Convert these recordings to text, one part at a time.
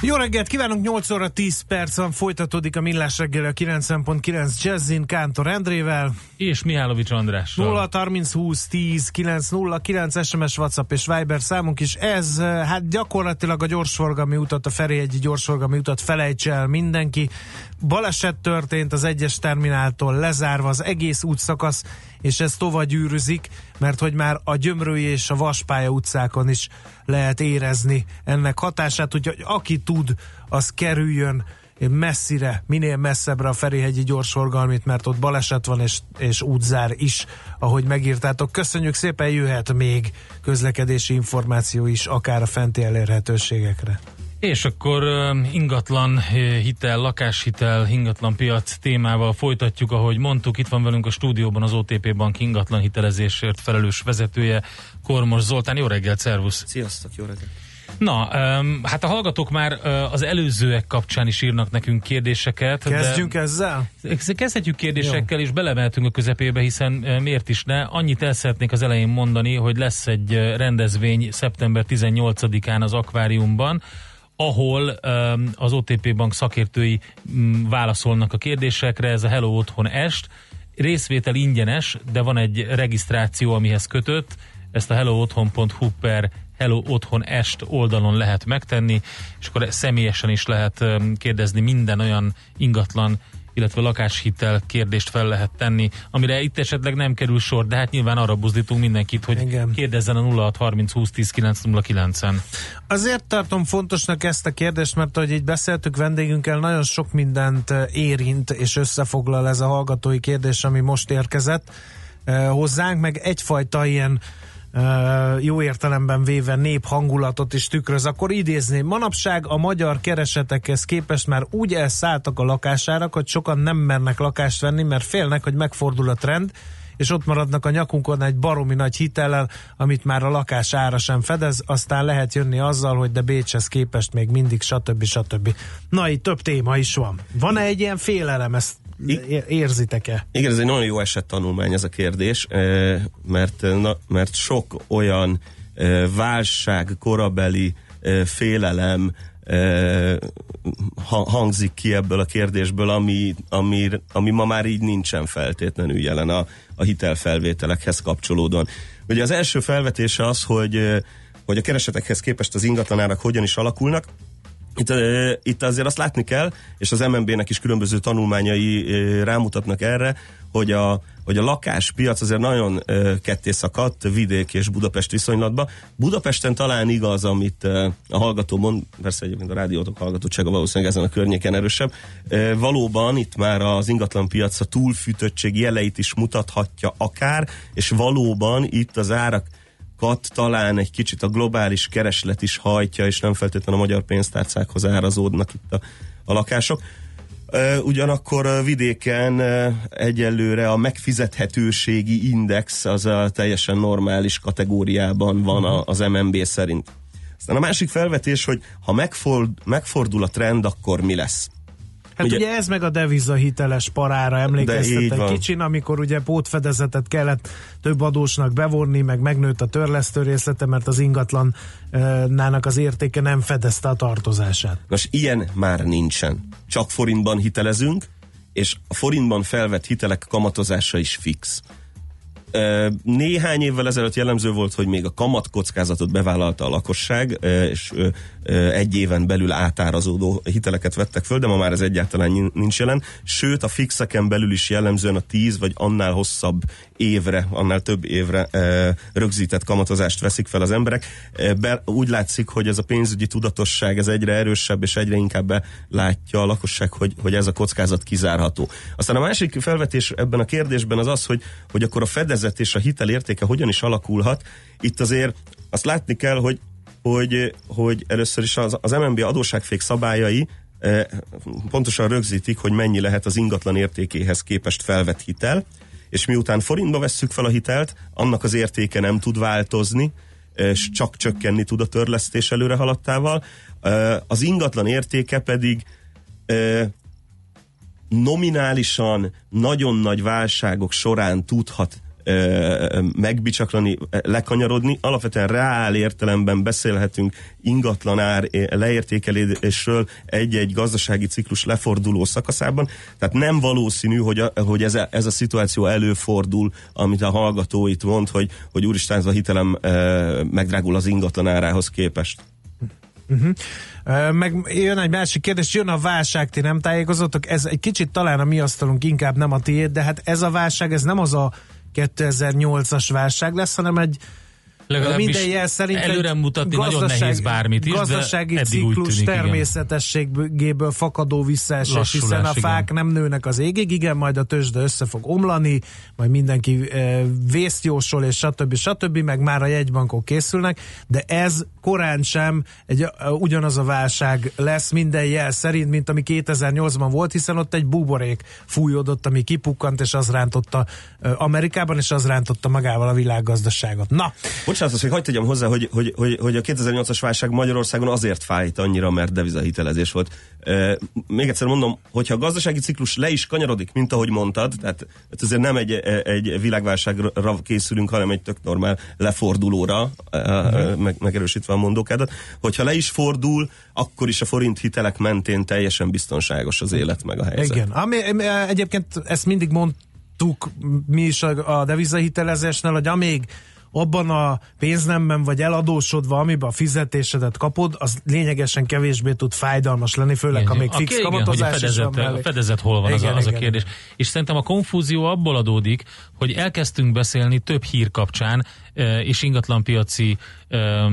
Jó reggelt kívánunk, 8 óra 10 percen folytatódik a Millás reggel a 90.9 Jazzin Kántor Endrével. És Mihálovics András. 0 30 20 10 9 0 9 SMS, WhatsApp és Viber számunk is. Ez hát gyakorlatilag a gyorsforgalmi utat, a Ferihegyi gyorsforgalmi utat felejts el mindenki. Baleset történt az egyes termináltól lezárva az egész útszakasz, és ez tovább gyűrűzik, mert hogy már a Gyömrői és a Vaspálya utcákon is lehet érezni ennek hatását, úgyhogy aki tud, az kerüljön messzire, minél messzebbre a Ferihegyi gyorsforgalmit, mert ott baleset van és, és útzár is, ahogy megírtátok. Köszönjük szépen, jöhet még közlekedési információ is, akár a fenti elérhetőségekre. És akkor ingatlan hitel, lakáshitel, ingatlan piac témával folytatjuk, ahogy mondtuk, itt van velünk a stúdióban az OTP Bank ingatlan hitelezésért felelős vezetője, Kormos Zoltán. Jó reggelt, szervusz! Sziasztok, jó reggelt! Na, hát a hallgatók már az előzőek kapcsán is írnak nekünk kérdéseket. Kezdjünk de ezzel? Kezdhetjük kérdésekkel, Jó. és belemehetünk a közepébe, hiszen miért is ne. Annyit el szeretnék az elején mondani, hogy lesz egy rendezvény szeptember 18-án az akváriumban, ahol um, az OTP Bank szakértői um, válaszolnak a kérdésekre, ez a Hello Otthon est. Részvétel ingyenes, de van egy regisztráció, amihez kötött, ezt a hellootthon.hu per Hello Otthon Est oldalon lehet megtenni, és akkor személyesen is lehet kérdezni minden olyan ingatlan illetve lakáshitel kérdést fel lehet tenni, amire itt esetleg nem kerül sor, de hát nyilván arra buzdítunk mindenkit, hogy Igen. kérdezzen a 0630 20 10 en Azért tartom fontosnak ezt a kérdést, mert ahogy így beszéltük vendégünkkel, nagyon sok mindent eh, érint és összefoglal ez a hallgatói kérdés, ami most érkezett eh, hozzánk, meg egyfajta ilyen jó értelemben véve nép hangulatot is tükröz, akkor idézném, manapság a magyar keresetekhez képest már úgy elszálltak a lakásárak, hogy sokan nem mernek lakást venni, mert félnek, hogy megfordul a trend, és ott maradnak a nyakunkon egy baromi nagy hitellel, amit már a lakás ára sem fedez, aztán lehet jönni azzal, hogy de Bécshez képest még mindig stb. stb. Na, itt több téma is van. Van-e egy ilyen félelem, ezt érzitek-e? Igen, ez egy nagyon jó eset tanulmány ez a kérdés, mert, mert sok olyan válság, korabeli félelem hangzik ki ebből a kérdésből, ami, ami, ami ma már így nincsen feltétlenül jelen a, a hitelfelvételekhez kapcsolódóan. Ugye az első felvetése az, hogy, hogy a keresetekhez képest az ingatlanárak hogyan is alakulnak, itt, itt azért azt látni kell, és az MNB-nek is különböző tanulmányai rámutatnak erre, hogy a, hogy a lakáspiac azért nagyon ketté szakadt vidék és Budapest viszonylatban. Budapesten talán igaz, amit a hallgató mond, persze egyébként a rádiótok hallgatottsága valószínűleg ezen a környéken erősebb. Valóban itt már az ingatlan piac a túlfűtöttség jeleit is mutathatja akár, és valóban itt az árak kat talán egy kicsit a globális kereslet is hajtja, és nem feltétlenül a magyar pénztárcákhoz árazódnak itt a, a lakások. Ugyanakkor vidéken egyelőre a megfizethetőségi index az a teljesen normális kategóriában van az MNB szerint. Aztán a másik felvetés, hogy ha megfordul, megfordul a trend, akkor mi lesz? Hát ugye, ugye ez meg a deviza hiteles parára emlékeztet egy kicsin, amikor ugye pótfedezetet kellett több adósnak bevonni, meg megnőtt a törlesztő részlete, mert az ingatlan nának az értéke nem fedezte a tartozását. Nos, ilyen már nincsen. Csak forintban hitelezünk, és a forintban felvett hitelek kamatozása is fix. Néhány évvel ezelőtt jellemző volt, hogy még a kamat kockázatot bevállalta a lakosság, és egy éven belül átárazódó hiteleket vettek föl, de ma már ez egyáltalán nincs jelen. Sőt, a fixeken belül is jellemzően a 10 vagy annál hosszabb évre, annál több évre rögzített kamatozást veszik fel az emberek. Be, úgy látszik, hogy ez a pénzügyi tudatosság ez egyre erősebb, és egyre inkább látja a lakosság, hogy, hogy ez a kockázat kizárható. Aztán a másik felvetés ebben a kérdésben az az, hogy, hogy akkor a fedezet és a hitel értéke hogyan is alakulhat. Itt azért azt látni kell, hogy hogy, hogy először is az, az MNB adóságfék szabályai pontosan rögzítik, hogy mennyi lehet az ingatlan értékéhez képest felvett hitel, és miután forintba vesszük fel a hitelt, annak az értéke nem tud változni, és csak csökkenni tud a törlesztés előre haladtával. Az ingatlan értéke pedig nominálisan nagyon nagy válságok során tudhat megbicsaklani, lekanyarodni. Alapvetően reál értelemben beszélhetünk ingatlan ár leértékelésről egy-egy gazdasági ciklus leforduló szakaszában. Tehát nem valószínű, hogy, a, hogy ez, a, ez a szituáció előfordul, amit a hallgató itt mond, hogy, hogy úristen, ez a hitelem megdrágul az ingatlan árához képest. Uh-huh. Meg jön egy másik kérdés, jön a válság, ti nem tájékozottok, ez egy kicsit talán a mi asztalunk, inkább nem a tiéd, de hát ez a válság, ez nem az a 2008-as válság lesz, hanem egy Legalábbis minden jel szerint előre mutatni nagyon nehéz bármit is, gazdasági de ciklus tűnik, természetességéből fakadó visszaesés, Lassulás, hiszen a fák igen. nem nőnek az égig, igen, majd a tőzsde össze fog omlani, majd mindenki e, vészt jósol, és stb. stb. meg már a jegybankok készülnek, de ez korán sem egy, uh, ugyanaz a válság lesz minden jel szerint, mint ami 2008-ban volt, hiszen ott egy buborék fújódott, ami kipukkant, és az rántotta uh, Amerikában, és az rántotta magával a világgazdaságot. Na! Bocsánat, azt, hogy hagyd tegyem hozzá, hogy, hogy, hogy, hogy a 2008-as válság Magyarországon azért fájt annyira, mert devizahitelezés volt. E, még egyszer mondom, hogyha a gazdasági ciklus le is kanyarodik, mint ahogy mondtad, tehát ezért nem egy, egy világválságra készülünk, hanem egy tök normál lefordulóra, uh-huh. meg, megerősítve a mondókádat. Hogyha le is fordul, akkor is a forint hitelek mentén teljesen biztonságos az élet meg a helyzet. Igen. Ami, egyébként ezt mindig mondtuk mi is a, a devizahitelezésnél, hogy amíg abban a pénznemben vagy eladósodva, amiben a fizetésedet kapod, az lényegesen kevésbé tud fájdalmas lenni, főleg igen, ha még fix igen, kamatozás a fedezet, is van A fedezet hol van, igen, az, a, az igen. a kérdés. És szerintem a konfúzió abból adódik, hogy elkezdtünk beszélni több hír kapcsán, és ingatlanpiaci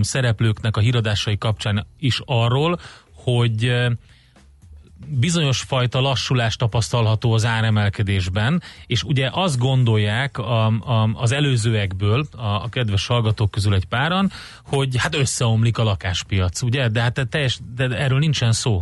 szereplőknek a híradásai kapcsán is arról, hogy bizonyos fajta lassulás tapasztalható az áremelkedésben, és ugye azt gondolják a, a, az előzőekből, a, a kedves hallgatók közül egy páran, hogy hát összeomlik a lakáspiac, ugye? De hát teljes, de erről nincsen szó.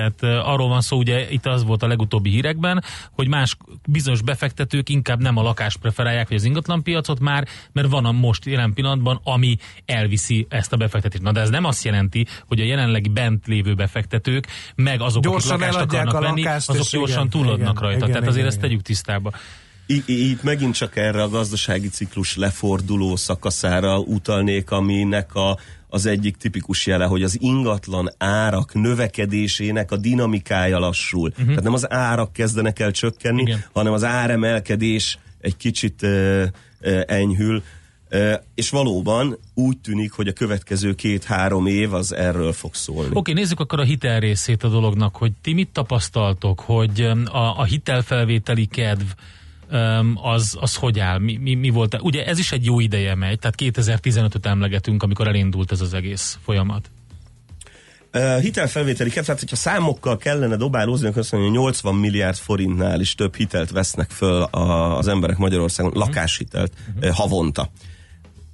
Tehát arról van szó, ugye itt az volt a legutóbbi hírekben, hogy más bizonyos befektetők inkább nem a lakást preferálják, vagy az ingatlanpiacot már, mert van a most jelen pillanatban, ami elviszi ezt a befektetést. Na de ez nem azt jelenti, hogy a jelenleg bent lévő befektetők, meg azok, gyorsan akik lakást akarnak a venni, azok gyorsan igen, túladnak igen, rajta. Igen, Tehát azért igen, ezt tegyük tisztába. Itt megint csak erre a gazdasági ciklus leforduló szakaszára utalnék, aminek a, az egyik tipikus jele, hogy az ingatlan árak növekedésének a dinamikája lassul. Uh-huh. Tehát nem az árak kezdenek el csökkenni, Igen. hanem az áremelkedés egy kicsit uh, uh, enyhül. Uh, és valóban úgy tűnik, hogy a következő két-három év az erről fog szólni. Oké, okay, nézzük akkor a hitel részét a dolognak, hogy ti mit tapasztaltok, hogy a, a hitelfelvételi kedv az, az hogy áll? Mi, mi, mi volt? Ugye ez is egy jó ideje megy, tehát 2015-öt emlegetünk, amikor elindult ez az egész folyamat. Uh, hitelfelvételi kedv, tehát hogyha számokkal kellene dobálózni, akkor azt mondja, hogy 80 milliárd forintnál is több hitelt vesznek föl a, az emberek Magyarországon, uh-huh. lakáshitelt uh-huh. havonta.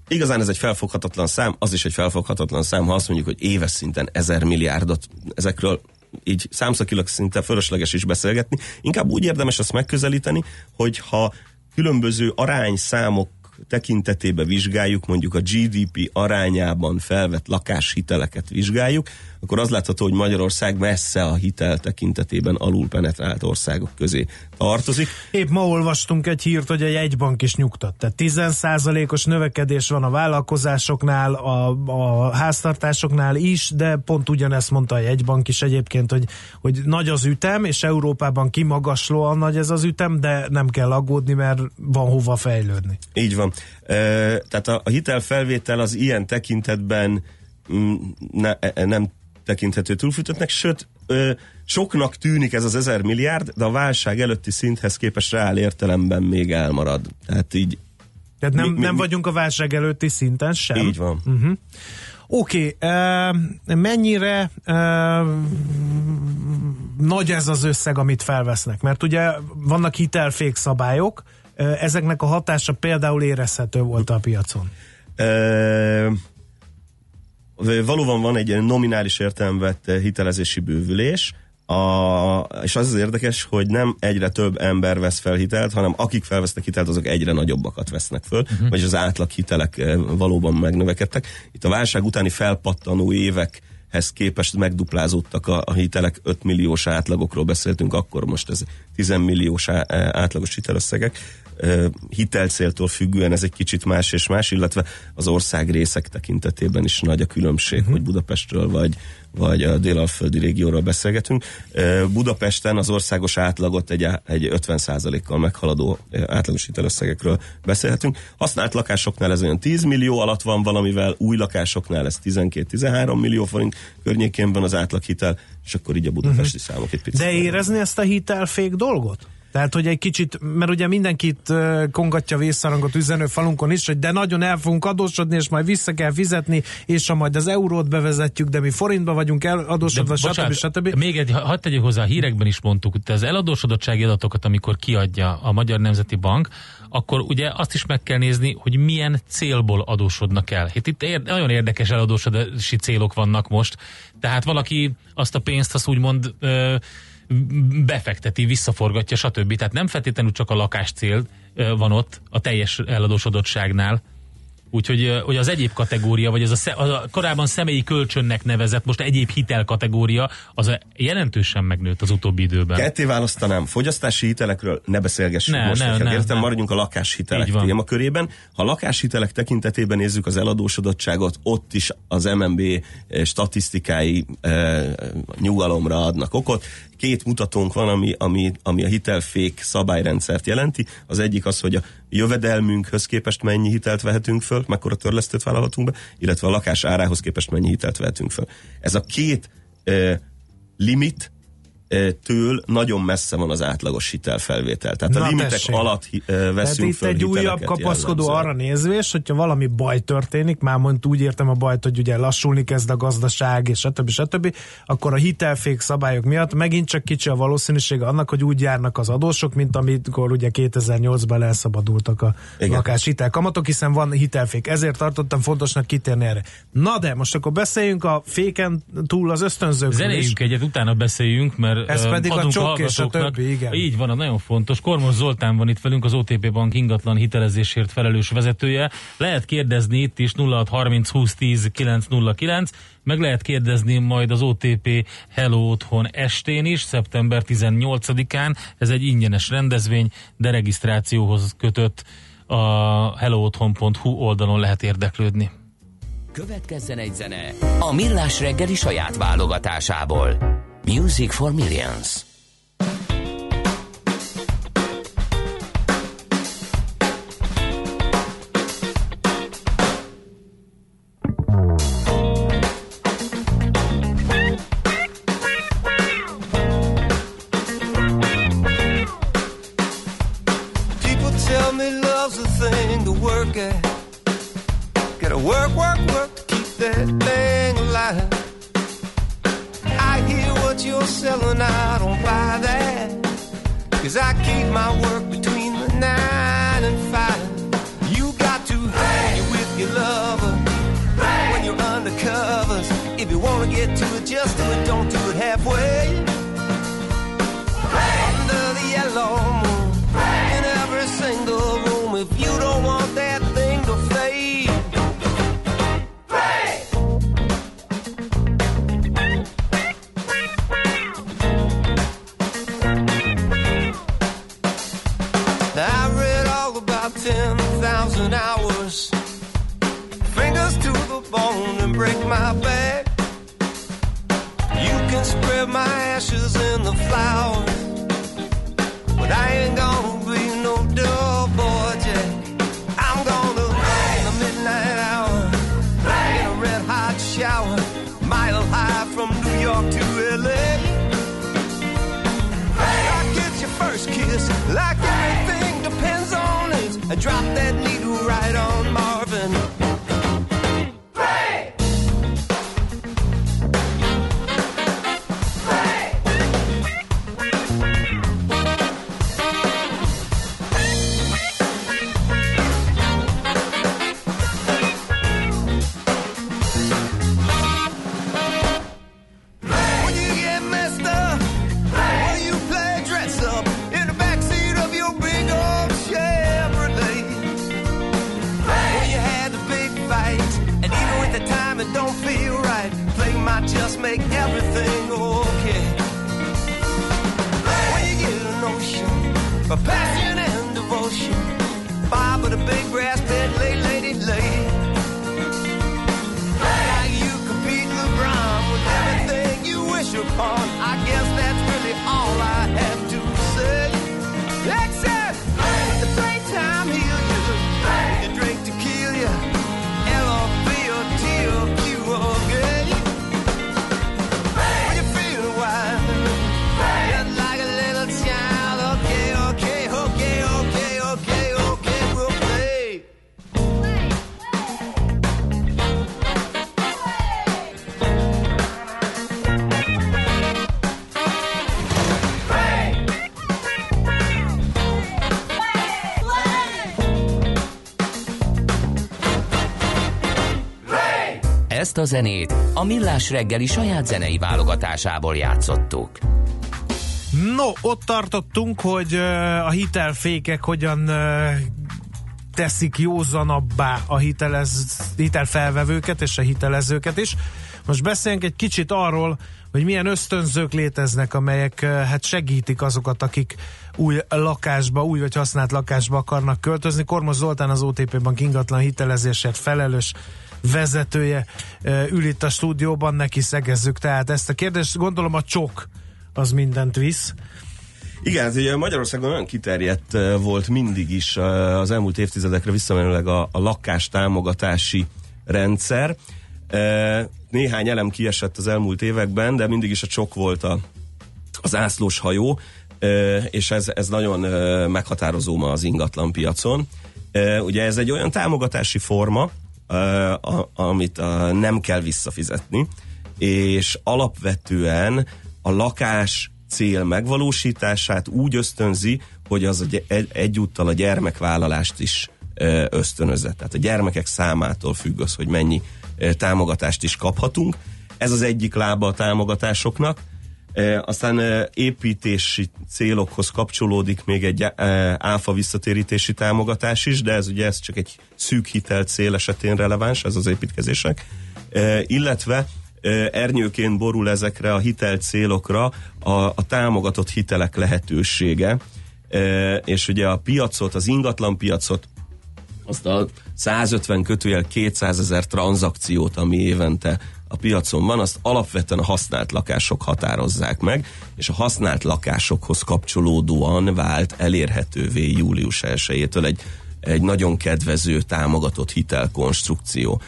Igazán ez egy felfoghatatlan szám, az is egy felfoghatatlan szám, ha azt mondjuk, hogy éves szinten ezer milliárdot ezekről így számszakilag szinte fölösleges is beszélgetni. Inkább úgy érdemes ezt megközelíteni, hogy ha különböző arányszámok tekintetébe vizsgáljuk, mondjuk a GDP arányában felvett lakáshiteleket vizsgáljuk, akkor az látható, hogy Magyarország messze a hitel tekintetében alul penetrált országok közé tartozik. Épp ma olvastunk egy hírt, hogy a jegybank is nyugtat. Tehát 10%-os növekedés van a vállalkozásoknál, a, a háztartásoknál is, de pont ugyanezt mondta a jegybank is egyébként, hogy, hogy nagy az ütem, és Európában kimagaslóan nagy ez az ütem, de nem kell aggódni, mert van hova fejlődni. Így van. E, tehát a, a hitelfelvétel az ilyen tekintetben mm, ne, nem tekinthető túlfűtöttnek, sőt, ö, soknak tűnik ez az ezer milliárd, de a válság előtti szinthez képest reál értelemben még elmarad. Tehát így... Tehát nem, mi, mi, nem vagyunk a válság előtti szinten sem? Így van. Uh-huh. Oké, okay, uh, mennyire uh, nagy ez az összeg, amit felvesznek? Mert ugye vannak hitelfék szabályok, uh, ezeknek a hatása például érezhető volt a piacon. Uh, valóban van egy nominális értelemben vett hitelezési bővülés, a, és az az érdekes, hogy nem egyre több ember vesz fel hitelt, hanem akik felvesznek hitelt, azok egyre nagyobbakat vesznek föl, uh-huh. vagyis az átlag hitelek eh, valóban megnövekedtek. Itt a válság utáni felpattanó évekhez képest megduplázódtak a, a hitelek, 5 milliós átlagokról beszéltünk, akkor most ez 10 milliós á, átlagos hitelösszegek hitelcéltól függően ez egy kicsit más és más, illetve az ország részek tekintetében is nagy a különbség, uh-huh. hogy Budapestről vagy, vagy a délalföldi régióról beszélgetünk. Budapesten az országos átlagot egy, egy 50%-kal meghaladó átlagos hitelösszegekről beszélhetünk. Használt lakásoknál ez olyan 10 millió alatt van valamivel, új lakásoknál ez 12-13 millió forint környékén van az átlaghitel, és akkor így a budapesti uh-huh. számok egy picit. De érezni ezt a hitelfék dolgot? Tehát, hogy egy kicsit, mert ugye mindenkit kongatja vészszarangot üzenő falunkon is, hogy de nagyon el fogunk adósodni, és majd vissza kell fizetni, és ha majd az eurót bevezetjük, de mi forintba vagyunk eladósodva, de, stb. Bocsánat, stb. Még egy, hadd tegyük hozzá, a hírekben is mondtuk, hogy az eladósodottsági adatokat, amikor kiadja a Magyar Nemzeti Bank, akkor ugye azt is meg kell nézni, hogy milyen célból adósodnak el. Hát itt ér, nagyon érdekes eladósodási célok vannak most. Tehát valaki azt a pénzt, azt úgymond ö, befekteti, visszaforgatja, stb. Tehát nem feltétlenül csak a lakás cél van ott a teljes eladósodottságnál, Úgyhogy hogy az egyéb kategória, vagy az a, a korábban személyi kölcsönnek nevezett, most egyéb hitel kategória, az a jelentősen megnőtt az utóbbi időben. Ketté választanám, fogyasztási hitelekről ne beszélgessünk ne, most, ne, ne, értem, ne. maradjunk a lakáshitelek témakörében. Ha a lakáshitelek tekintetében nézzük az eladósodottságot, ott is az MNB statisztikái e, nyugalomra adnak okot két mutatónk van, ami, ami, ami a hitelfék szabályrendszert jelenti. Az egyik az, hogy a jövedelmünkhöz képest mennyi hitelt vehetünk föl, mekkora törlesztőt vállalhatunk be, illetve a lakás árához képest mennyi hitelt vehetünk föl. Ez a két eh, limit től nagyon messze van az átlagos hitelfelvétel. Tehát Na a limitek tessék. alatt veszünk Tehát itt föl egy újabb kapaszkodó arra nézvés, hogyha valami baj történik, már mondjuk úgy értem a bajt, hogy ugye lassulni kezd a gazdaság, és stb. stb., akkor a hitelfék szabályok miatt megint csak kicsi a valószínűsége annak, hogy úgy járnak az adósok, mint amikor ugye 2008-ban elszabadultak a Igen. lakáshitel kamatok, hiszen van hitelfék. Ezért tartottam fontosnak kitérni erre. Na de, most akkor beszéljünk a féken túl az ösztönzőkről Zenéljünk egyet, utána beszéljünk, mert ez pedig a csok és a többi, igen. Így van, a nagyon fontos. Kormos Zoltán van itt velünk, az OTP Bank ingatlan hitelezésért felelős vezetője. Lehet kérdezni itt is 0630 20 10 909, meg lehet kérdezni majd az OTP Hello Otthon estén is, szeptember 18-án. Ez egy ingyenes rendezvény, de regisztrációhoz kötött a hellootthon.hu oldalon lehet érdeklődni. Következzen egy zene a Millás reggeli saját válogatásából. Music for Millions. selling, I don't buy that. Cause I keep my work between the nine and five. You got to hang with your lover when you're undercovers. If you wanna get to it, just do it, don't do it halfway. Everything okay. When you get a notion of passion and devotion, Bob with a big brass bed, lay, lady, lay. Like you compete LeBron with everything you wish upon. Ezt a zenét a Millás reggeli saját zenei válogatásából játszottuk. No, ott tartottunk, hogy a hitelfékek hogyan teszik józanabbá a hitelez, hitelfelvevőket és a hitelezőket is. Most beszéljünk egy kicsit arról, hogy milyen ösztönzők léteznek, amelyek hát segítik azokat, akik új lakásba, új vagy használt lakásba akarnak költözni. Kormos Zoltán az OTP Bank ingatlan hitelezésért felelős vezetője ül itt a stúdióban, neki szegezzük tehát ezt a kérdést. Gondolom a csok az mindent visz. Igen, hát ugye Magyarországon olyan kiterjedt volt mindig is az elmúlt évtizedekre visszamenőleg a, a lakástámogatási rendszer. Néhány elem kiesett az elmúlt években, de mindig is a csok volt a, az ászlós hajó, és ez, ez nagyon meghatározó ma az ingatlan piacon. Ugye ez egy olyan támogatási forma, amit nem kell visszafizetni, és alapvetően a lakás cél megvalósítását úgy ösztönzi, hogy az egy- egyúttal a gyermekvállalást is ö, ösztönözze. Tehát a gyermekek számától függ az, hogy mennyi támogatást is kaphatunk. Ez az egyik lába a támogatásoknak. Aztán építési célokhoz kapcsolódik még egy áfa visszatérítési támogatás is, de ez ugye ez csak egy szűk hitel cél esetén releváns, ez az építkezések. Illetve ernyőként borul ezekre a hitel célokra a, a támogatott hitelek lehetősége, és ugye a piacot, az ingatlan piacot azt a 150 kötőjel 200 ezer tranzakciót, ami évente a piacon van, azt alapvetően a használt lakások határozzák meg, és a használt lakásokhoz kapcsolódóan vált elérhetővé július 1-től egy, egy nagyon kedvező támogatott hitelkonstrukció.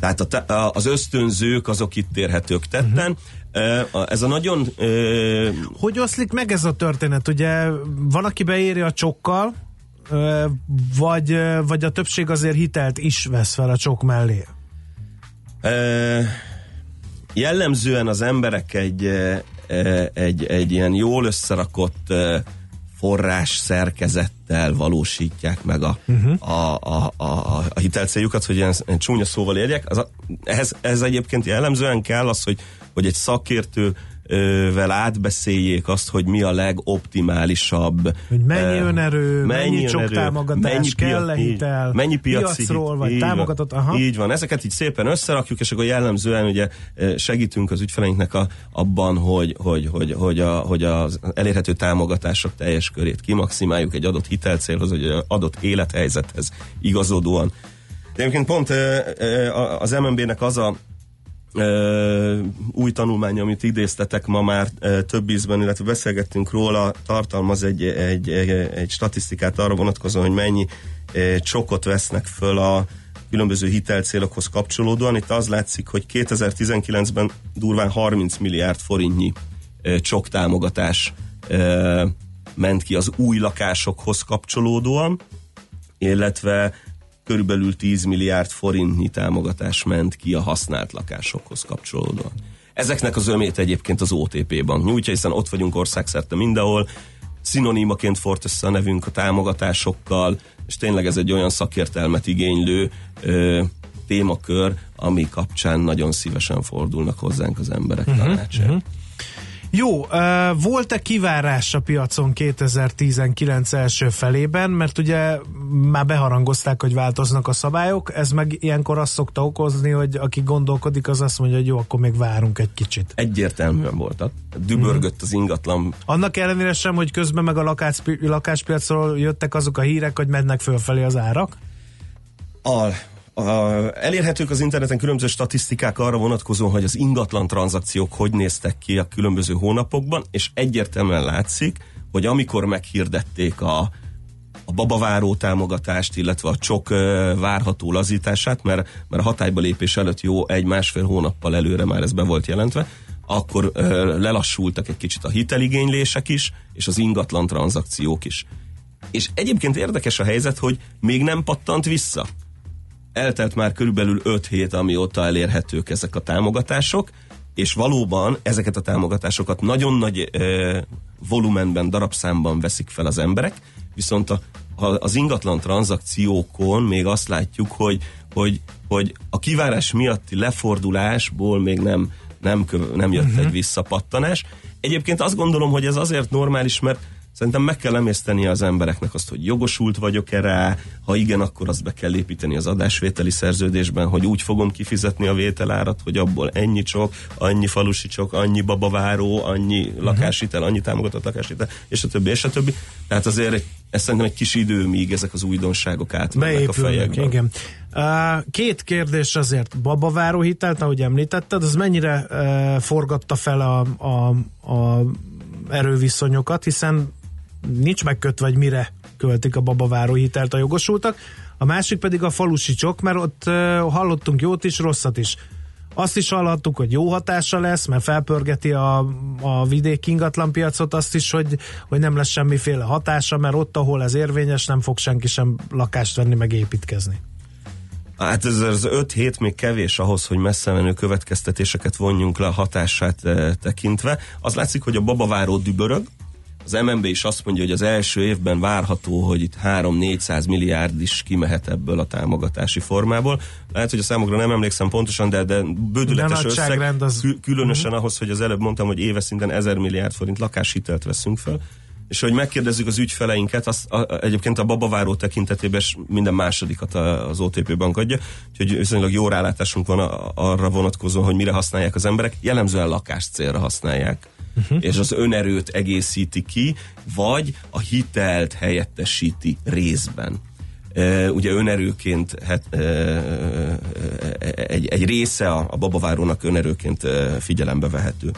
Tehát a, a, az ösztönzők azok itt érhetők tetten. Uh-huh. Ez a nagyon ö, Hogy oszlik meg ez a történet? Ugye van, aki beéri a csokkal, vagy, vagy a többség azért hitelt is vesz fel a csok mellé? Ö, jellemzően az emberek egy, ö, ö, egy, egy ilyen jól összerakott ö, forrás szerkezettel valósítják meg a, uh-huh. a, a, a, a hitelcéljukat, hogy ilyen, ilyen csúnya szóval érjek. Az a, ehhez, ehhez egyébként jellemzően kell az, hogy, hogy egy szakértő vel átbeszéljék azt, hogy mi a legoptimálisabb. Hogy mennyi eh, önerő, mennyi csak támogatás, kell-e így- hitel, mennyi piaci, piacról, vagy így támogatott, aha. Így van, ezeket így szépen összerakjuk, és akkor jellemzően ugye eh, segítünk az ügyfeleinknek a, abban, hogy, hogy, hogy, hogy, a, hogy az elérhető támogatások teljes körét kimaximáljuk egy adott hitelcélhoz, vagy egy adott élethelyzethez igazodóan. De egyébként pont eh, az MNB-nek az a új tanulmány, amit idéztetek ma már több ízben, illetve beszélgettünk róla, tartalmaz egy, egy, egy, egy statisztikát arra vonatkozóan, hogy mennyi csokot vesznek föl a különböző hitelcélokhoz kapcsolódóan. Itt az látszik, hogy 2019-ben durván 30 milliárd forintnyi csok támogatás ment ki az új lakásokhoz kapcsolódóan, illetve körülbelül 10 milliárd forintnyi támogatás ment ki a használt lakásokhoz kapcsolódóan. Ezeknek az ömét egyébként az OTP bank nyújtja, hiszen ott vagyunk országszerte mindenhol, szinonimaként fort össze a nevünk a támogatásokkal, és tényleg ez egy olyan szakértelmet igénylő ö, témakör, ami kapcsán nagyon szívesen fordulnak hozzánk az emberek uh-huh, tanácsért. Uh-huh. Jó, volt-e kivárás a piacon 2019 első felében, mert ugye már beharangozták, hogy változnak a szabályok, ez meg ilyenkor azt szokta okozni, hogy aki gondolkodik, az azt mondja, hogy jó, akkor még várunk egy kicsit. Egyértelműen voltak. Dübörgött az ingatlan. Annak ellenére sem, hogy közben meg a lakás, lakáspiacról jöttek azok a hírek, hogy mennek fölfelé az árak? A, a, elérhetők az interneten különböző statisztikák arra vonatkozóan, hogy az ingatlan tranzakciók hogy néztek ki a különböző hónapokban, és egyértelműen látszik, hogy amikor meghirdették a, a babaváró támogatást, illetve a csok várható lazítását, mert, mert a hatályba lépés előtt jó egy-másfél hónappal előre már ez be volt jelentve, akkor ö, lelassultak egy kicsit a hiteligénylések is, és az ingatlan tranzakciók is. És egyébként érdekes a helyzet, hogy még nem pattant vissza eltelt már körülbelül 5 hét, amióta elérhetők ezek a támogatások, és valóban ezeket a támogatásokat nagyon nagy ö, volumenben, darabszámban veszik fel az emberek, viszont a, a, az ingatlan tranzakciókon még azt látjuk, hogy, hogy, hogy a kivárás miatti lefordulásból még nem, nem, nem jött uh-huh. egy visszapattanás. Egyébként azt gondolom, hogy ez azért normális, mert Szerintem meg kell emészteni az embereknek azt, hogy jogosult vagyok-e rá, ha igen, akkor azt be kell építeni az adásvételi szerződésben, hogy úgy fogom kifizetni a vételárat, hogy abból ennyi csok, annyi falusi csok, annyi babaváró, annyi uh-huh. lakáshitel, annyi támogatott lakáshitel, és a többi, és a többi. Tehát azért ez szerintem egy kis idő, míg ezek az újdonságok átmennek a fejekben. igen. Két kérdés azért. Babaváró hitelt, ahogy említetted, az mennyire uh, forgatta fel a, a, a erőviszonyokat, hiszen nincs megkötve, hogy mire költik a babaváró hitelt a jogosultak. A másik pedig a falusi csok, mert ott hallottunk jót is, rosszat is. Azt is hallhattuk, hogy jó hatása lesz, mert felpörgeti a, a vidéki ingatlanpiacot, azt is, hogy, hogy nem lesz semmiféle hatása, mert ott, ahol ez érvényes, nem fog senki sem lakást venni, meg építkezni. Hát ez az öt hét még kevés ahhoz, hogy messze menő következtetéseket vonjunk le a hatását tekintve. Az látszik, hogy a babaváró dübörög, az MNB is azt mondja, hogy az első évben várható, hogy itt 3-400 milliárd is kimehet ebből a támogatási formából. Lehet, hogy a számokra nem emlékszem pontosan, de, de bődületes összeg, az... különösen uh-huh. ahhoz, hogy az előbb mondtam, hogy éves szinten 1000 milliárd forint lakáshitelt veszünk fel és hogy megkérdezzük az ügyfeleinket, az, a, egyébként a babaváró tekintetében minden másodikat az OTP bank adja, úgyhogy viszonylag jó rálátásunk van a, arra vonatkozóan, hogy mire használják az emberek, jellemzően lakás célra használják. Uh-huh. és az önerőt egészíti ki, vagy a hitelt helyettesíti részben. Uh, ugye önerőként hát, uh, egy, egy része a, a babavárónak önerőként uh, figyelembe vehető.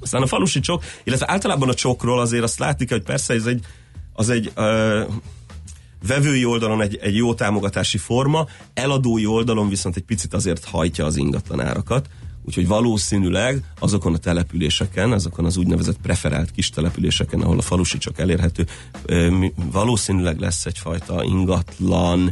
Aztán a falusi csok, illetve általában a csokról azért azt látni hogy persze ez egy, az egy uh, vevői oldalon egy, egy jó támogatási forma, eladói oldalon viszont egy picit azért hajtja az ingatlan árakat, úgyhogy valószínűleg azokon a településeken, azokon az úgynevezett preferált kis településeken, ahol a falusi csak elérhető, valószínűleg lesz egyfajta ingatlan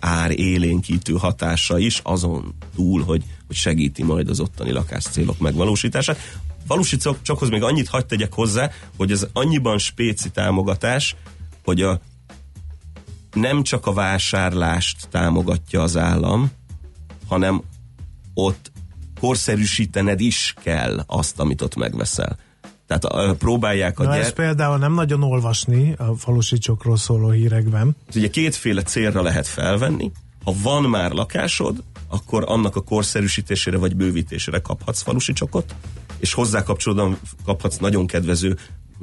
ár élénkítő hatása is, azon túl, hogy, hogy segíti majd az ottani lakáscélok megvalósítását. Falusi csokhoz még annyit hagyd tegyek hozzá, hogy ez annyiban spéci támogatás, hogy a, nem csak a vásárlást támogatja az állam, hanem ott korszerűsítened is kell azt, amit ott megveszel. Tehát próbálják a Na gyert... ezt például nem nagyon olvasni a falusi csokról szóló hírekben. Ugye kétféle célra lehet felvenni. Ha van már lakásod, akkor annak a korszerűsítésére vagy bővítésére kaphatsz falusi csokot, és hozzá kapcsolódóan kaphatsz nagyon kedvező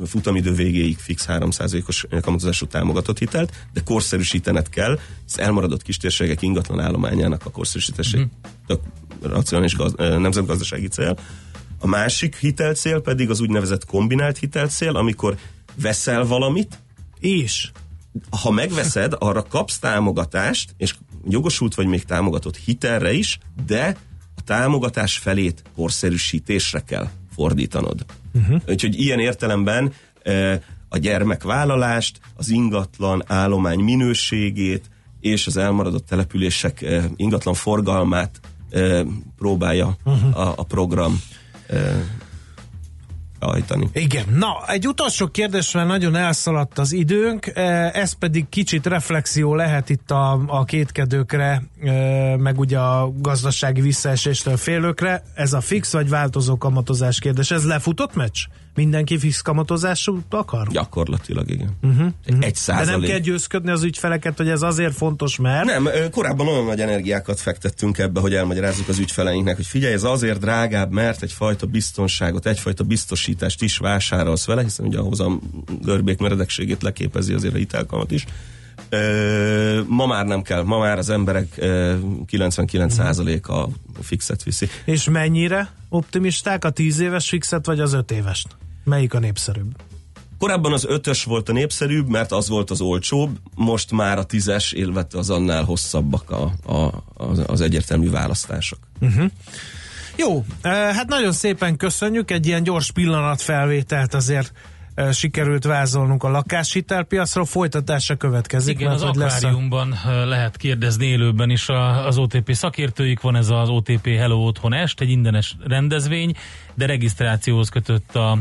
futamidő végéig fix 3%-os kamatozású támogatott hitelt, de korszerűsítened kell, hisz elmaradott kistérségek ingatlan állományának a korszerűsítése mm. tök racionális gaz, nemzetgazdasági cél. A másik hitelcél pedig az úgynevezett kombinált hitelcél, amikor veszel valamit, és ha megveszed, arra kapsz támogatást, és jogosult vagy még támogatott hitelre is, de a támogatás felét korszerűsítésre kell fordítanod. Uh-huh. Úgyhogy ilyen értelemben a gyermekvállalást, az ingatlan állomány minőségét és az elmaradott települések ingatlan forgalmát próbálja uh-huh. a, a program végrehajtani. Igen. Na, egy utolsó kérdésre nagyon elszaladt az időnk, ez pedig kicsit reflexió lehet itt a, a kétkedőkre, meg ugye a gazdasági visszaeséstől félőkre. Ez a fix vagy változó kamatozás kérdés. Ez lefutott meccs? Mindenki fix kamatozású akar? Gyakorlatilag igen. Uh-huh, Egy De nem százalék. kell győzködni az ügyfeleket, hogy ez azért fontos, mert... Nem, korábban olyan nagy energiákat fektettünk ebbe, hogy elmagyarázzuk az ügyfeleinknek, hogy figyelj, ez azért drágább, mert egyfajta biztonságot, egyfajta biztosítást is vásárolsz vele, hiszen ugye ahhoz a görbék meredekségét leképezi azért a hitelkamat is. Ö, ma már nem kell, ma már az emberek ö, 99%-a a fixet viszi. És mennyire optimisták? A 10 éves fixet vagy az 5 évest? Melyik a népszerűbb? Korábban az ötös volt a népszerűbb, mert az volt az olcsóbb, most már a tízes, illetve az annál hosszabbak a, a, az, az egyértelmű választások. Jó, eh, hát nagyon szépen köszönjük, egy ilyen gyors pillanatfelvételt azért sikerült vázolnunk a lakáshitelpiacról, folytatása következik. Igen, az hogy lesz a- akváriumban lehet kérdezni élőben is az OTP szakértőik, van ez az OTP Hello Otthon Est, egy mindenes rendezvény, de regisztrációhoz kötött a,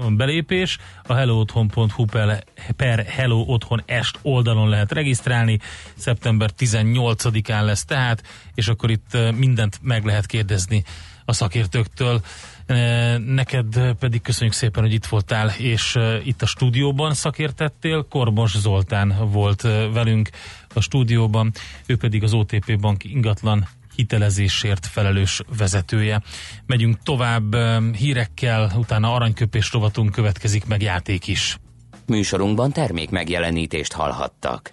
a belépés, a hellootthon.hu per, per Hello Otthon Est oldalon lehet regisztrálni, szeptember 18-án lesz tehát, és akkor itt mindent meg lehet kérdezni a szakértőktől. Neked pedig köszönjük szépen, hogy itt voltál, és itt a stúdióban szakértettél. Korbos Zoltán volt velünk a stúdióban, ő pedig az OTP Bank ingatlan hitelezésért felelős vezetője. Megyünk tovább hírekkel, utána aranyköpés rovatunk következik, meg játék is. Műsorunkban termék megjelenítést hallhattak.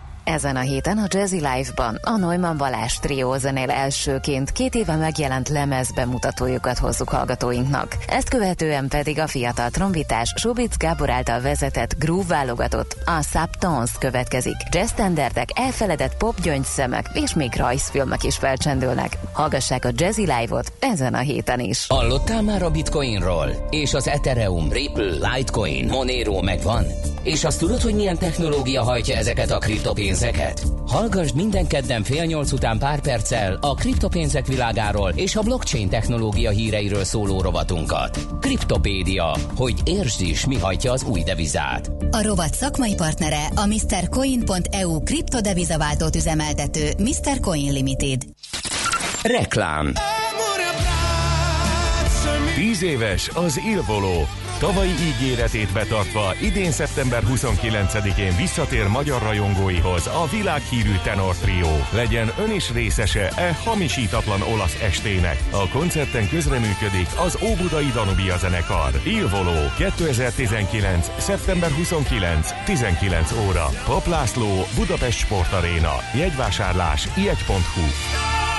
Ezen a héten a Jazzy Live-ban a Neumann Balázs trió zenél elsőként két éve megjelent lemez bemutatójukat hozzuk hallgatóinknak. Ezt követően pedig a fiatal trombitás Sobic Gábor által vezetett groove válogatott, a Subtons következik. Jazz standardek, elfeledett pop gyöngyszemek és még rajzfilmek is felcsendülnek. Hallgassák a Jazzy Live-ot ezen a héten is. Hallottál már a Bitcoinról? És az Ethereum, Ripple, Litecoin, Monero megvan? És azt tudod, hogy milyen technológia hajtja ezeket a kriptopénzeket? Hallgassd minden kedden fél nyolc után pár perccel a kriptopénzek világáról és a blockchain technológia híreiről szóló rovatunkat. Kriptopédia, hogy értsd is, mi hajtja az új devizát. A rovat szakmai partnere a MrCoin.eu kriptodevizaváltót üzemeltető Mr. Coin Limited. Reklám Tíz éves az Ilvoló. Tavalyi ígéretét betartva idén szeptember 29-én visszatér magyar rajongóihoz a világhírű tenor trió. Legyen ön is részese e hamisítatlan olasz estének. A koncerten közreműködik az Óbudai Danubia zenekar. Ilvoló 2019. szeptember 29. 19 óra. Pap László, Budapest Sportaréna. Jegyvásárlás ijegy.hu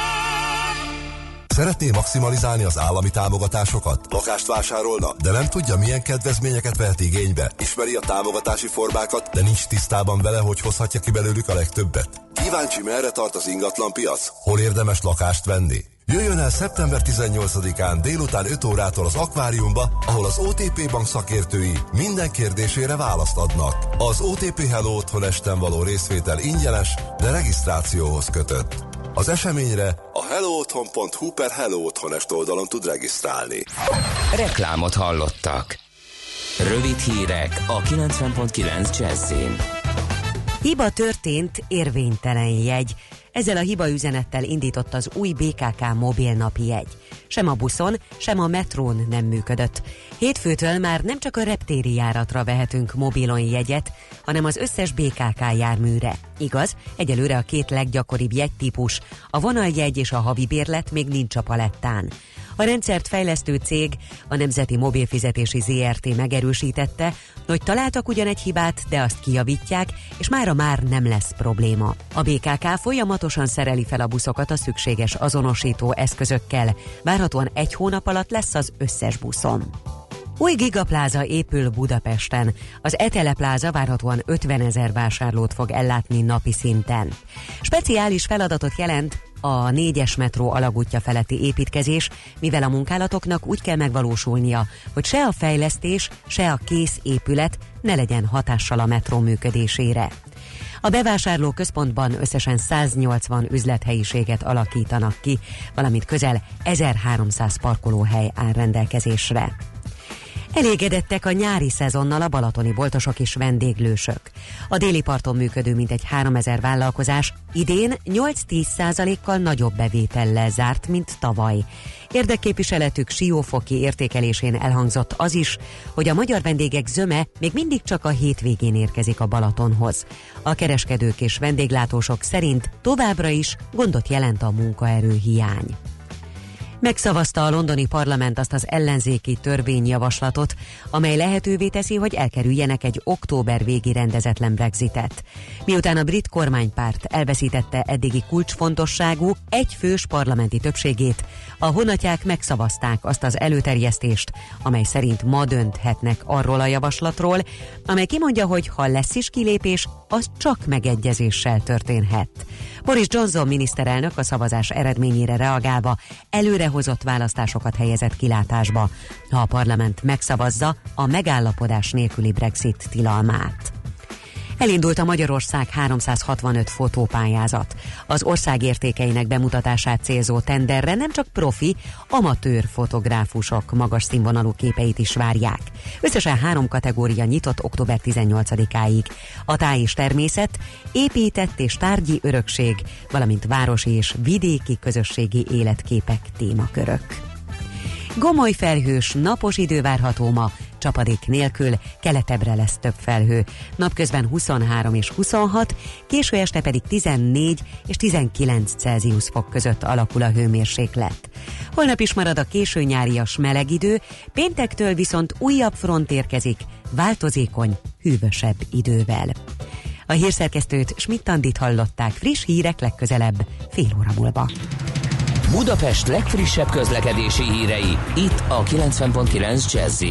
Szeretné maximalizálni az állami támogatásokat? Lakást vásárolna, de nem tudja, milyen kedvezményeket vehet igénybe? Ismeri a támogatási formákat, de nincs tisztában vele, hogy hozhatja ki belőlük a legtöbbet? Kíváncsi, merre tart az ingatlan piac? Hol érdemes lakást venni? Jöjjön el szeptember 18-án délután 5 órától az akváriumba, ahol az OTP bank szakértői minden kérdésére választ adnak. Az OTP Hello Otthon esten való részvétel ingyenes, de regisztrációhoz kötött. Az eseményre a hellootthon.hu per Hello Otthonest oldalon tud regisztrálni. Reklámot hallottak. Rövid hírek a 90.9 Jazzin. Hiba történt, érvénytelen jegy. Ezzel a hiba üzenettel indított az új BKK mobilnapi jegy. Sem a buszon, sem a metrón nem működött. Hétfőtől már nem csak a reptéri járatra vehetünk mobilon jegyet, hanem az összes BKK járműre. Igaz, egyelőre a két leggyakoribb jegytípus, a vonaljegy és a havi bérlet még nincs a palettán. A rendszert fejlesztő cég, a Nemzeti Mobilfizetési ZRT megerősítette, hogy találtak ugyan egy hibát, de azt kijavítják, és mára már nem lesz probléma. A BKK folyamatosan szereli fel a buszokat a szükséges azonosító eszközökkel. Várhatóan egy hónap alatt lesz az összes buszon. Új gigapláza épül Budapesten. Az Etele pláza várhatóan 50 ezer vásárlót fog ellátni napi szinten. Speciális feladatot jelent a négyes metró alagútja feletti építkezés, mivel a munkálatoknak úgy kell megvalósulnia, hogy se a fejlesztés, se a kész épület ne legyen hatással a metró működésére. A bevásárló központban összesen 180 üzlethelyiséget alakítanak ki, valamint közel 1300 parkolóhely áll rendelkezésre. Elégedettek a nyári szezonnal a balatoni boltosok és vendéglősök. A déli parton működő mintegy 3000 vállalkozás idén 8-10 százalékkal nagyobb bevétellel zárt, mint tavaly. Érdekképviseletük siófoki értékelésén elhangzott az is, hogy a magyar vendégek zöme még mindig csak a hétvégén érkezik a Balatonhoz. A kereskedők és vendéglátósok szerint továbbra is gondot jelent a munkaerő hiány. Megszavazta a londoni parlament azt az ellenzéki törvényjavaslatot, amely lehetővé teszi, hogy elkerüljenek egy október végi rendezetlen Brexitet. Miután a brit kormánypárt elveszítette eddigi kulcsfontosságú egyfős parlamenti többségét, a honatják megszavazták azt az előterjesztést, amely szerint ma dönthetnek arról a javaslatról, amely kimondja, hogy ha lesz is kilépés, az csak megegyezéssel történhet. Boris Johnson miniszterelnök a szavazás eredményére reagálva előrehozott választásokat helyezett kilátásba, ha a parlament megszavazza a megállapodás nélküli Brexit tilalmát. Elindult a Magyarország 365 fotópályázat. Az ország értékeinek bemutatását célzó tenderre nem csak profi, amatőr fotográfusok magas színvonalú képeit is várják. Összesen három kategória nyitott október 18-áig. A táj és természet, épített és tárgyi örökség, valamint városi és vidéki közösségi életképek témakörök. Gomoly felhős, napos idő várható ma, csapadék nélkül, keletebbre lesz több felhő. Napközben 23 és 26, késő este pedig 14 és 19 Celsius fok között alakul a hőmérséklet. Holnap is marad a késő nyárias meleg idő, péntektől viszont újabb front érkezik, változékony, hűvösebb idővel. A hírszerkesztőt Schmidt-Tandit hallották friss hírek legközelebb, fél óra múlva. Budapest legfrissebb közlekedési hírei, itt a 90.9 jazz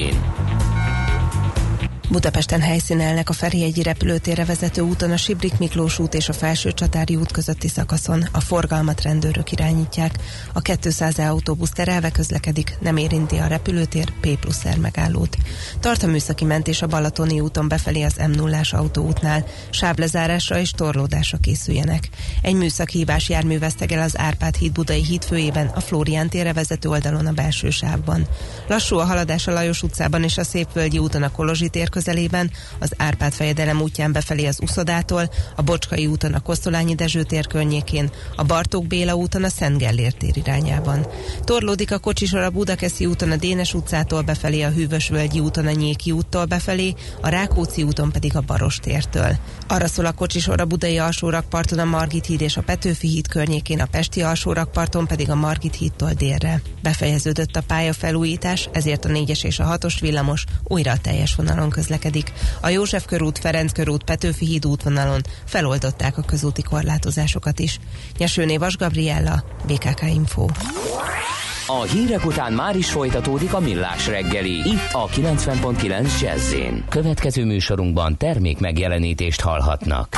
Budapesten helyszínelnek a Ferihegyi repülőtérre vezető úton a Sibrik Miklós út és a Felső Csatári út közötti szakaszon. A forgalmat rendőrök irányítják. A 200 e autóbusz terelve közlekedik, nem érinti a repülőtér P plusz R megállót. Tart a műszaki mentés a Balatoni úton befelé az m 0 autóútnál. Sáblezárásra és torlódásra készüljenek. Egy műszaki hívás jármű el az Árpád híd budai hídfőjében, a Flórián térre vezető oldalon a belső sávban. Lassú a haladás a Lajos utcában és a Szépvölgyi úton a Kolozsi tér közelében, az Árpád fejedelem útján befelé az Uszodától, a Bocskai úton a Kosztolányi Dezső tér környékén, a Bartók Béla úton a Szent Gellért tér irányában. Torlódik a kocsisor a Budakeszi úton a Dénes utcától befelé, a Hűvösvölgyi úton a Nyéki úttól befelé, a Rákóczi úton pedig a Baros tértől. Arra szól a kocsisor a Budai alsórakparton a Margit híd és a Petőfi híd környékén, a Pesti alsórakparton pedig a Margit hídtól délre. Befejeződött a pályafelújítás, ezért a 4-es és a 6-os villamos újra a teljes vonalon közlekedik közlekedik. A József körút, Ferenc körút, Petőfi híd útvonalon feloldották a közúti korlátozásokat is. Nyesőné Vas Gabriella, BKK Info. A hírek után már is folytatódik a millás reggeli. Itt a 90.9 jazz Következő műsorunkban termék megjelenítést hallhatnak.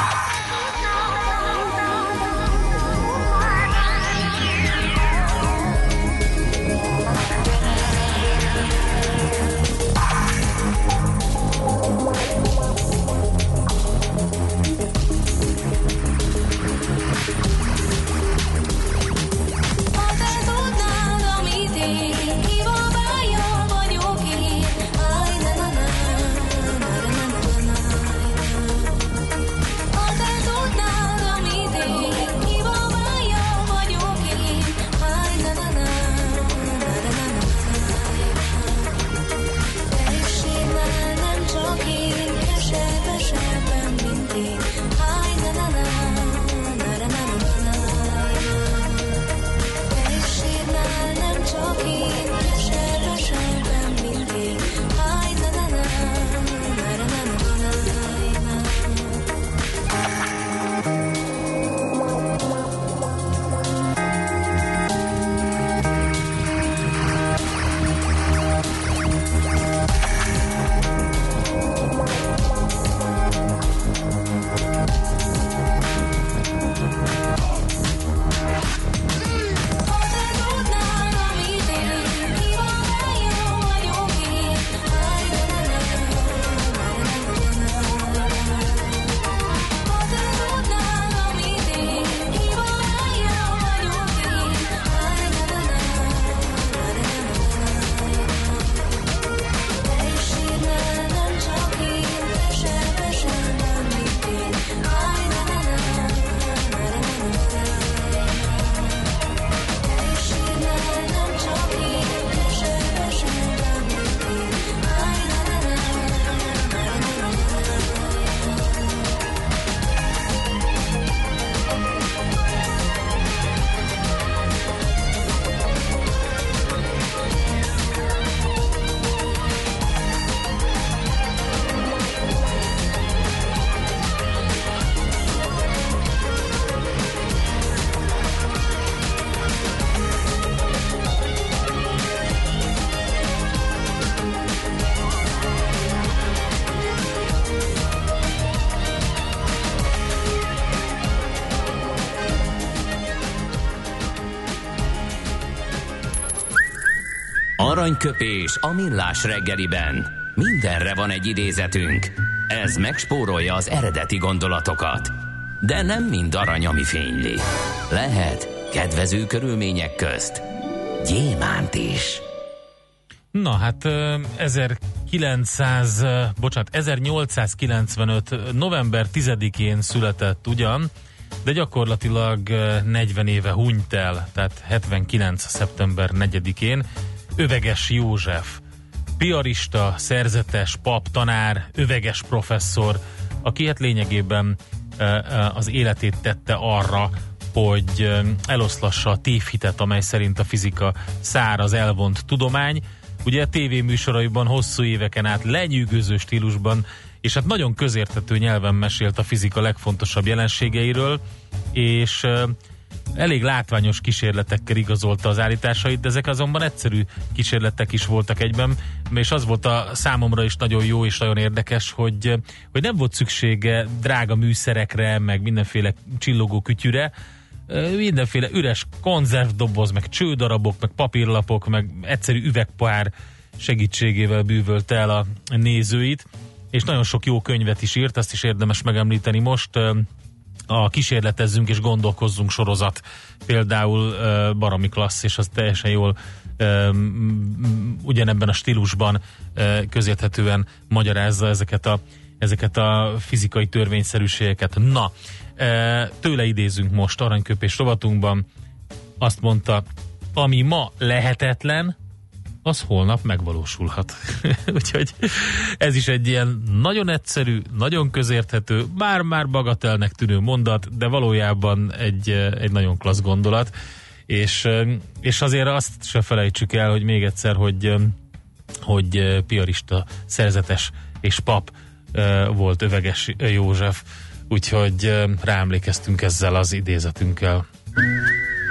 Aranyköpés a millás reggeliben. Mindenre van egy idézetünk. Ez megspórolja az eredeti gondolatokat. De nem mind arany, ami fényli. Lehet kedvező körülmények közt gyémánt is. Na hát ö, 1900, ö, bocsánat, 1895. november 10-én született ugyan, de gyakorlatilag ö, 40 éve hunyt el, tehát 79. szeptember 4-én Öveges József. Piarista, szerzetes, pap, tanár, öveges professzor, aki hát lényegében ö, ö, az életét tette arra, hogy ö, eloszlassa a tévhitet, amely szerint a fizika száraz, elvont tudomány. Ugye a tévéműsoraiban hosszú éveken át lenyűgöző stílusban, és hát nagyon közérthető nyelven mesélt a fizika legfontosabb jelenségeiről, és elég látványos kísérletekkel igazolta az állításait, de ezek azonban egyszerű kísérletek is voltak egyben, és az volt a számomra is nagyon jó és nagyon érdekes, hogy, hogy nem volt szüksége drága műszerekre, meg mindenféle csillogó kütyüre, mindenféle üres konzervdoboz, meg csődarabok, meg papírlapok, meg egyszerű üvegpár segítségével bűvölte el a nézőit, és nagyon sok jó könyvet is írt, azt is érdemes megemlíteni most. A kísérletezzünk és gondolkozzunk sorozat például baromi klassz, és az teljesen jól ugyanebben a stílusban közérthetően magyarázza ezeket a, ezeket a fizikai törvényszerűségeket. Na, tőle idézünk most aranyköpés rovatunkban, azt mondta, ami ma lehetetlen, az holnap megvalósulhat. Úgyhogy ez is egy ilyen nagyon egyszerű, nagyon közérthető, bár-már bagatelnek tűnő mondat, de valójában egy, egy nagyon klassz gondolat. És, és azért azt se felejtsük el, hogy még egyszer, hogy, hogy piarista, szerzetes és pap volt öveges József, úgyhogy ráemlékeztünk ezzel az idézetünkkel.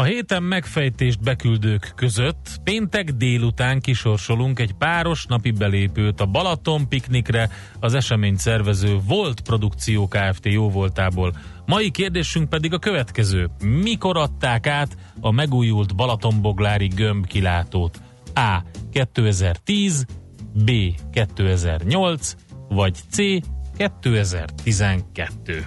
A héten megfejtést beküldők között péntek délután kisorsolunk egy páros napi belépőt a Balaton piknikre az eseményt szervező Volt Produkció Kft. jóvoltából. Mai kérdésünk pedig a következő. Mikor adták át a megújult Balatonboglári gömbkilátót? A. 2010 B. 2008 vagy C. 2012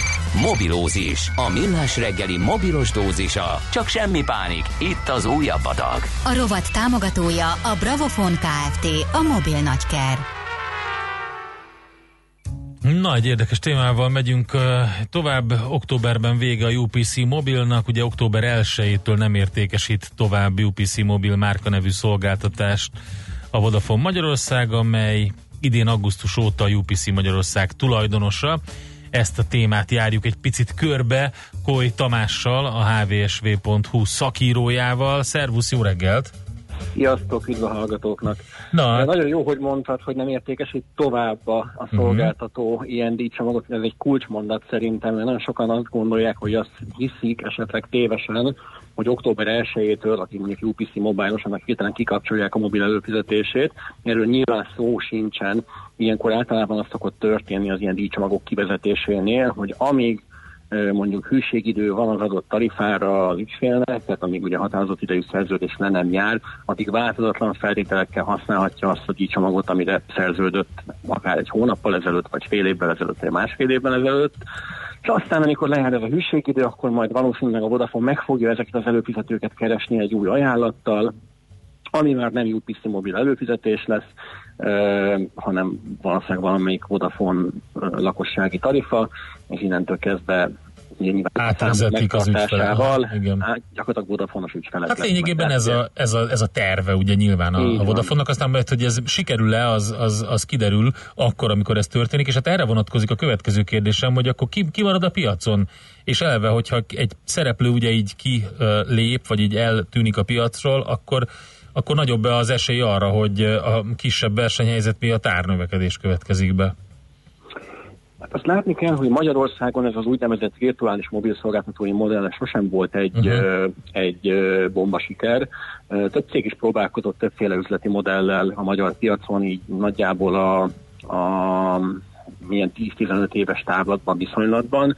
Mobilózis, a millás reggeli mobilos dózisa. Csak semmi pánik, itt az újabb adag. A rovat támogatója a Bravofon Kft. A mobil nagyker. Na, egy érdekes témával megyünk tovább. Októberben vége a UPC mobilnak, ugye október 1-től nem értékesít tovább UPC mobil márkanevű szolgáltatást a Vodafone Magyarország, amely idén augusztus óta a UPC Magyarország tulajdonosa. Ezt a témát járjuk egy picit körbe Koly Tamással, a hvsv.hu szakírójával. Szervusz, jó reggelt! Sziasztok, üdv a hallgatóknak. Na, De nagyon jó, hogy mondtad, hogy nem értékesít tovább a, a szolgáltató uh-huh. ilyen díjcsomagot, ez egy kulcsmondat szerintem, mert nagyon sokan azt gondolják, hogy azt hiszik esetleg tévesen, hogy október 1-től, aki mondjuk UPC mobilos, annak hirtelen kikapcsolják a mobil előfizetését. Erről nyilván szó sincsen. Ilyenkor általában az szokott történni az ilyen díjcsomagok kivezetésénél, hogy amíg mondjuk hűségidő van az adott tarifára az ügyfélnek, tehát amíg ugye határozott idejű szerződés le nem jár, addig változatlan feltételekkel használhatja azt a díjcsomagot, amire szerződött akár egy hónappal ezelőtt, vagy fél évvel ezelőtt, vagy másfél évvel ezelőtt. És aztán, amikor lejár ez a hűségidő, akkor majd valószínűleg a Vodafone meg fogja ezeket az előfizetőket keresni egy új ajánlattal, ami már nem UPC mobil előfizetés lesz, hanem valószínűleg valamelyik Vodafone lakossági tarifa, és innentől kezdve Átvezetik az ügyfelek. Igen. hát gyakorlatilag Vodafone-os ügyfelek Hát lényegében ez a, ez, a, ez a terve ugye nyilván a, a. Vodafone-nak, aztán majd, hogy ez sikerül-e, az, az, az kiderül akkor, amikor ez történik, és hát erre vonatkozik a következő kérdésem, hogy akkor ki, ki marad a piacon, és elve, hogyha egy szereplő ugye így kilép, vagy így eltűnik a piacról, akkor akkor nagyobb az esély arra, hogy a kisebb versenyhelyzet miatt árnövekedés következik be. Hát azt látni kell, hogy Magyarországon ez az úgynevezett virtuális mobil szolgáltatói modell sosem volt egy, Mhm. uh-huh. egy ö, bomba siker. Ö, Több cég is próbálkozott többféle üzleti modellel a magyar piacon, így nagyjából a, a milyen 10-15 éves távlatban, viszonylatban.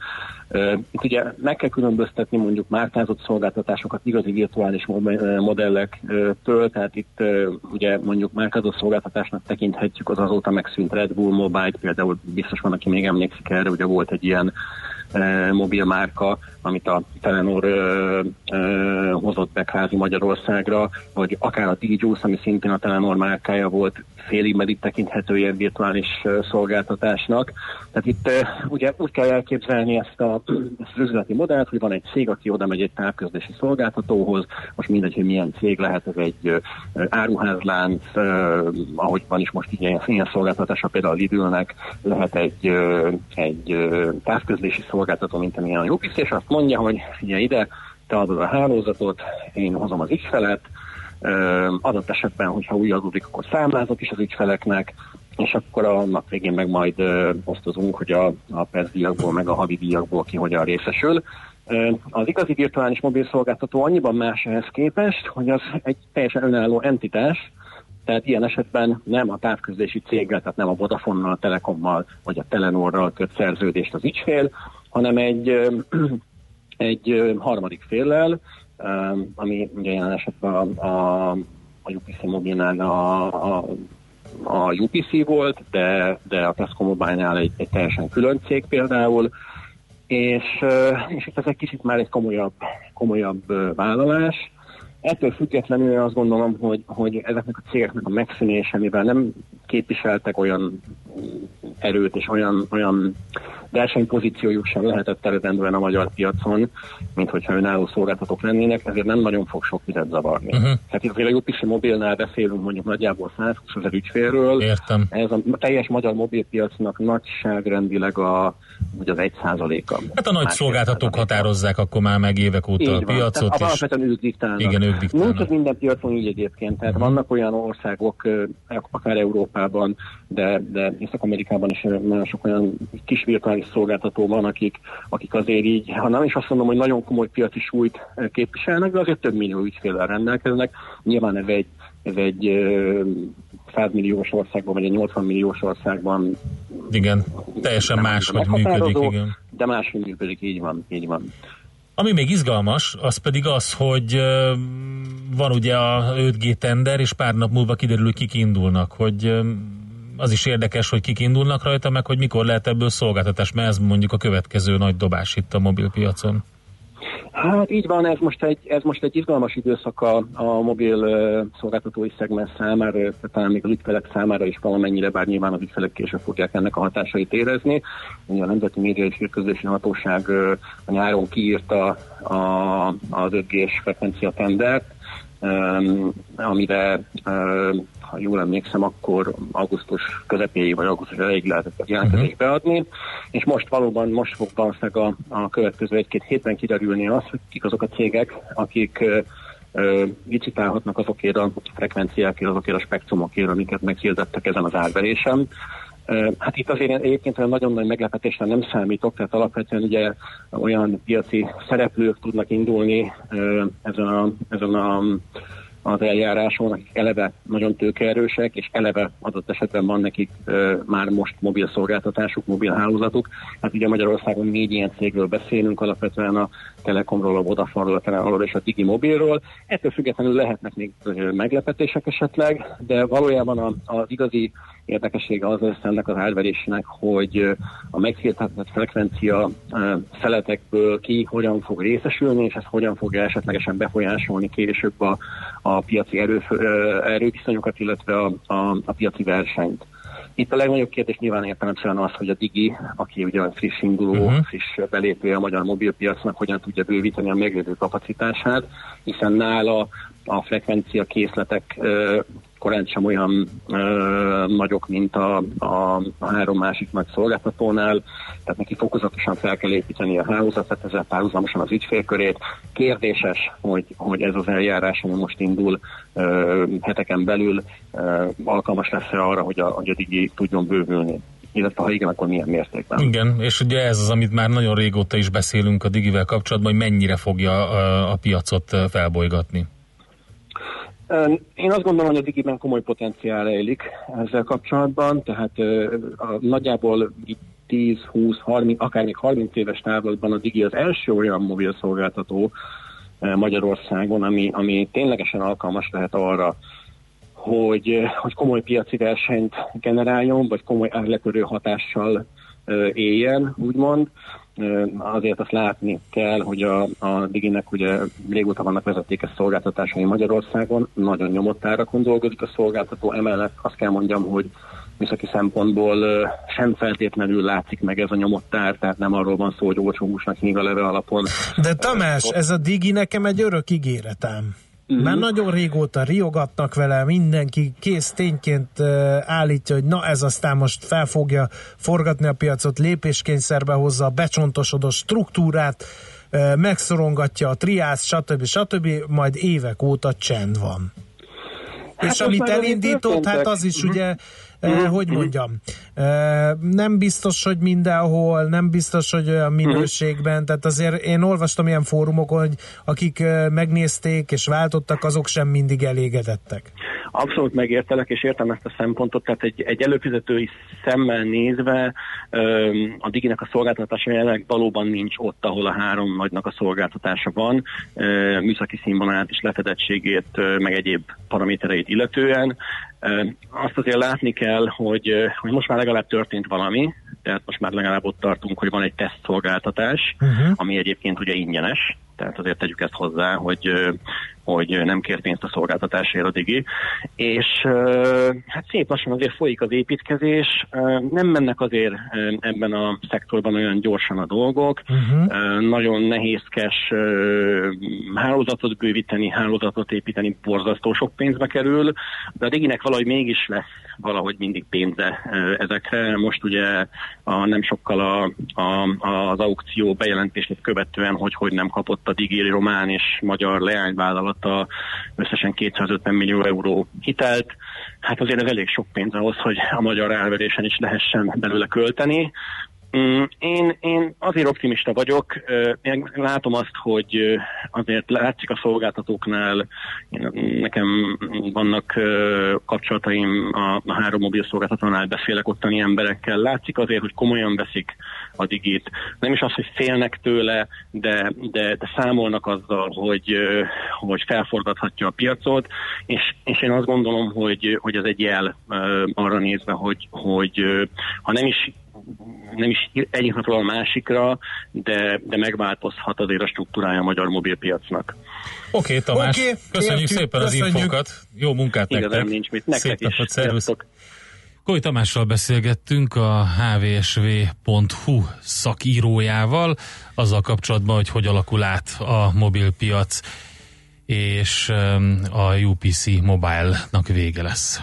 Itt ugye meg kell különböztetni mondjuk márkázott szolgáltatásokat igazi virtuális modellektől, tehát itt ugye mondjuk márkázott szolgáltatásnak tekinthetjük az azóta megszűnt Red Bull Mobile, például biztos van, aki még emlékszik erre, ugye volt egy ilyen mobil amit a Telenor hozott be kvázi Magyarországra, vagy akár a DJUice, ami szintén a Telenor márkája volt, félig meddig tekinthető ilyen virtuális szolgáltatásnak. Tehát itt ugye úgy kell elképzelni ezt, a, ezt az üzleti modellt, hogy van egy cég, aki oda megy egy távközlési szolgáltatóhoz, most mindegy, hogy milyen cég lehet, ez egy áruházlánc, ahogy van is most ilyen, ilyen szolgáltatása, például a Lidlnek lehet egy, egy távközlési szolgáltató, mint amilyen a Jupis, és azt mondja, hogy figyelj ide, te adod a hálózatot, én hozom az ügyfelet, adott esetben, hogyha új adódik, akkor számlázok is az ügyfeleknek, és akkor a nap végén meg majd osztozunk, hogy a, a percdíjakból, meg a havi díjakból ki hogyan részesül. Az igazi virtuális mobil szolgáltató annyiban más ehhez képest, hogy az egy teljesen önálló entitás, Tehát ilyen esetben nem a távközlési céggel, tehát nem a Vodafonnal, a Telekommal vagy a Telenorral köt szerződést az ügyfél, hanem egy, egy harmadik féllel, ami ugye jelen esetben a, a, a UPC mobilnál a, a a UPC volt, de, de a Tesco Mobile-nál egy, egy teljesen külön cég például, és, és ez egy kicsit már egy komolyabb, komolyabb vállalás. Ettől függetlenül azt gondolom, hogy, hogy ezeknek a cégeknek a megszűnése, mivel nem képviseltek olyan erőt és olyan, olyan versenypozíciójuk sem lehetett eredendően a magyar piacon, mint hogyha önálló szolgáltatók lennének, ezért nem nagyon fog sok vizet zavarni. Uh-huh. Tehát itt a UPC mobilnál beszélünk mondjuk nagyjából 120 ezer ügyfélről. Értem. Ez a teljes magyar mobilpiacnak nagyságrendileg a, ugye az 1 százaléka. Hát a nagy szolgáltatók határozzák akkor már meg évek óta a Így van. piacot, Tehát alapvetően ők diktálnak. Igen, ők diktálnak. Ez minden piacon így egyébként, tehát Mhm. vannak olyan országok, akár Európában, de, de Észak-Amerikában is ö, nagyon sok olyan kis virtuális szolgáltató van, akik, akik azért így, ha nem is azt mondom, hogy nagyon komoly piaci súlyt ö, képviselnek, de azért több millió ügyféllel rendelkeznek. Nyilván ez egy, ez egy ö, 100 milliós országban, vagy egy 80 milliós országban igen, teljesen más, hogy működik, igen. De máshogy működik, így van, így van. Ami még izgalmas, az pedig az, hogy van ugye a 5G tender, és pár nap múlva kiderül, hogy kik indulnak, hogy az is érdekes, hogy kik indulnak rajta, meg hogy mikor lehet ebből szolgáltatás, mert ez mondjuk a következő nagy dobás itt a mobilpiacon. Hát így van, ez most egy, ez most egy izgalmas időszak a, a mobil szolgáltatói szegmens számára, talán még az ügyfelek számára is valamennyire, bár nyilván az ügyfelek később fogják ennek a hatásait érezni. Ugye a Nemzeti Média és Hírközlési Hatóság a nyáron kiírta a, az 5G-s frekvencia tendert, amire, ha jól emlékszem, akkor augusztus közepéig vagy augusztus elejéig lehetett a jelentkezést beadni, és most valóban, most fog valószínűleg a, a következő egy-két hétben kiderülni az, hogy kik azok a cégek, akik ö, ö, licitálhatnak azokért a frekvenciákért, azokért a spektrumokért, amiket meghirdettek ezen az árverésen. Hát itt azért egyébként olyan nagyon nagy meglepetésre nem számítok, tehát alapvetően ugye olyan piaci szereplők tudnak indulni ezen a, ezen a az eljáráson, akik eleve nagyon tőkeerősek, és eleve adott esetben van nekik ö, már most mobil szolgáltatásuk, mobil hálózatuk. Hát ugye Magyarországon négy ilyen cégről beszélünk, alapvetően a Telekomról, a Vodafone-ról, a Telenorról és a Digi Mobilról. Ettől függetlenül lehetnek még meglepetések esetleg, de valójában az igazi érdekessége az lesz ennek az árverésnek, hogy a meghirdetett frekvencia szeletekből ki hogyan fog részesülni, és ez hogyan fogja esetlegesen befolyásolni később a, a piaci erő, erőviszonyokat, illetve a, a, a piaci versenyt. Itt a legnagyobb kérdés nyilván értelemszerűen az, hogy a Digi, aki ugye a friss induló, uh-huh. friss belépője a magyar mobilpiacnak, hogyan tudja bővíteni a meglévő kapacitását, hiszen nála a frekvencia készletek korán sem olyan ö, nagyok, mint a, a, a három másik nagy szolgáltatónál, tehát neki fokozatosan fel kell építeni a hálózatot, ezzel párhuzamosan az ügyfélkörét. Kérdéses, hogy, hogy ez az eljárás, ami most indul ö, heteken belül, ö, alkalmas lesz-e arra, hogy a, a Digi tudjon bővülni illetve ha igen, akkor milyen mértékben. Igen, és ugye ez az, amit már nagyon régóta is beszélünk a Digivel kapcsolatban, hogy mennyire fogja a, a piacot felbolygatni. Én azt gondolom, hogy a Digiben komoly potenciál rejlik ezzel kapcsolatban, tehát a, nagyjából így 10, 20, 30, akár még 30 éves távlatban a Digi az első olyan mobil szolgáltató Magyarországon, ami, ami ténylegesen alkalmas lehet arra, hogy, hogy komoly piaci versenyt generáljon, vagy komoly árletörő hatással éljen, úgymond. Azért azt látni kell, hogy a, a Diginek ugye régóta vannak vezetékes szolgáltatásai Magyarországon, nagyon nyomott árakon dolgozik a szolgáltató, emellett azt kell mondjam, hogy műszaki szempontból sem feltétlenül látszik meg ez a nyomott ár, tehát nem arról van szó, hogy olcsó húsnak híg a leve alapon. De Tamás, ez a Digi nekem egy örök ígéretem. Mhm. Már nagyon régóta riogatnak vele, mindenki kész tényként állítja, hogy na ez aztán most fel fogja forgatni a piacot, lépéskényszerbe hozza a becsontosodott struktúrát, megszorongatja a triász, stb. stb. Majd évek óta csend van. Hát És amit elindított, hát az is Mhm. ugye, eh, hogy mondjam, eh, nem biztos, hogy mindenhol, nem biztos, hogy olyan minőségben, tehát azért én olvastam ilyen fórumokon, hogy akik megnézték és váltottak, azok sem mindig elégedettek. Abszolút megértelek, és értem ezt a szempontot, tehát egy, egy előfizetői szemmel nézve a Diginek a szolgáltatása jelenleg valóban nincs ott, ahol a három nagynak a szolgáltatása van, műszaki színvonalát és lefedettségét, meg egyéb paramétereit illetően. Azt azért látni kell, hogy, hogy most már legalább történt valami, tehát most már legalább ott tartunk, hogy van egy tesztszolgáltatás, uh-huh. ami egyébként ugye ingyenes, tehát azért tegyük ezt hozzá, hogy, hogy nem kér pénzt a szolgáltatásért a Digi. És hát szép lassan azért folyik az építkezés, nem mennek azért ebben a szektorban olyan gyorsan a dolgok, uh-huh. nagyon nehézkes hálózatot bővíteni, hálózatot építeni, borzasztó sok pénzbe kerül, de a Diginek valahogy mégis lesz valahogy mindig pénze ezekre. Most ugye a, nem sokkal a, a, az aukció bejelentését követően, hogy hogy nem kapott a Digi román és magyar leányvállalata összesen 250 millió euró hitelt. Hát azért ez elég sok pénz ahhoz, hogy a magyar elverésen is lehessen belőle költeni. Mm, Én, én azért optimista vagyok, én látom azt, hogy azért látszik a szolgáltatóknál, nekem vannak kapcsolataim a, három mobil szolgáltatónál, beszélek ottani emberekkel, látszik azért, hogy komolyan veszik a digit. Nem is az, hogy félnek tőle, de, de, de számolnak azzal, hogy, hogy felforgathatja a piacot, és, és én azt gondolom, hogy, hogy ez egy jel arra nézve, hogy, hogy ha nem is nem is egyik napról a másikra, de, de megváltozhat azért a struktúrája a magyar mobilpiacnak. Oké, okay, Tamás, okay, köszönjük értjük, szépen az köszönjük. infókat. Jó munkát Igazán nektek. nincs mit. Nektek Szép is. napot, szervusz. Koly Tamással beszélgettünk a hvsv.hu szakírójával, azzal kapcsolatban, hogy hogy alakul át a mobilpiac, és a UPC Mobile-nak vége lesz.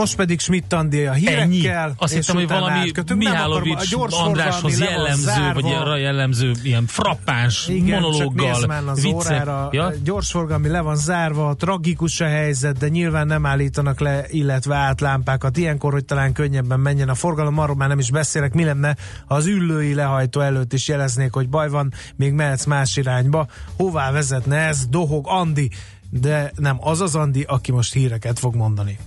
Most pedig Schmidt Andi a hírekkel. Ennyi. Azt hittem, hogy valami Mihálovics Andráshoz jellemző, vagy arra jellemző ilyen frappáns Igen, csak monológgal, már az viccek. órára, Ja? gyorsforgalmi le van zárva, tragikus a helyzet, de nyilván nem állítanak le, illetve át lámpákat ilyenkor, hogy talán könnyebben menjen a forgalom, arról már nem is beszélek, mi lenne, ha az üllői lehajtó előtt is jeleznék, hogy baj van, még mehetsz más irányba. Hová vezetne ez? Dohog Andi, de nem az az Andi, aki most híreket fog mondani.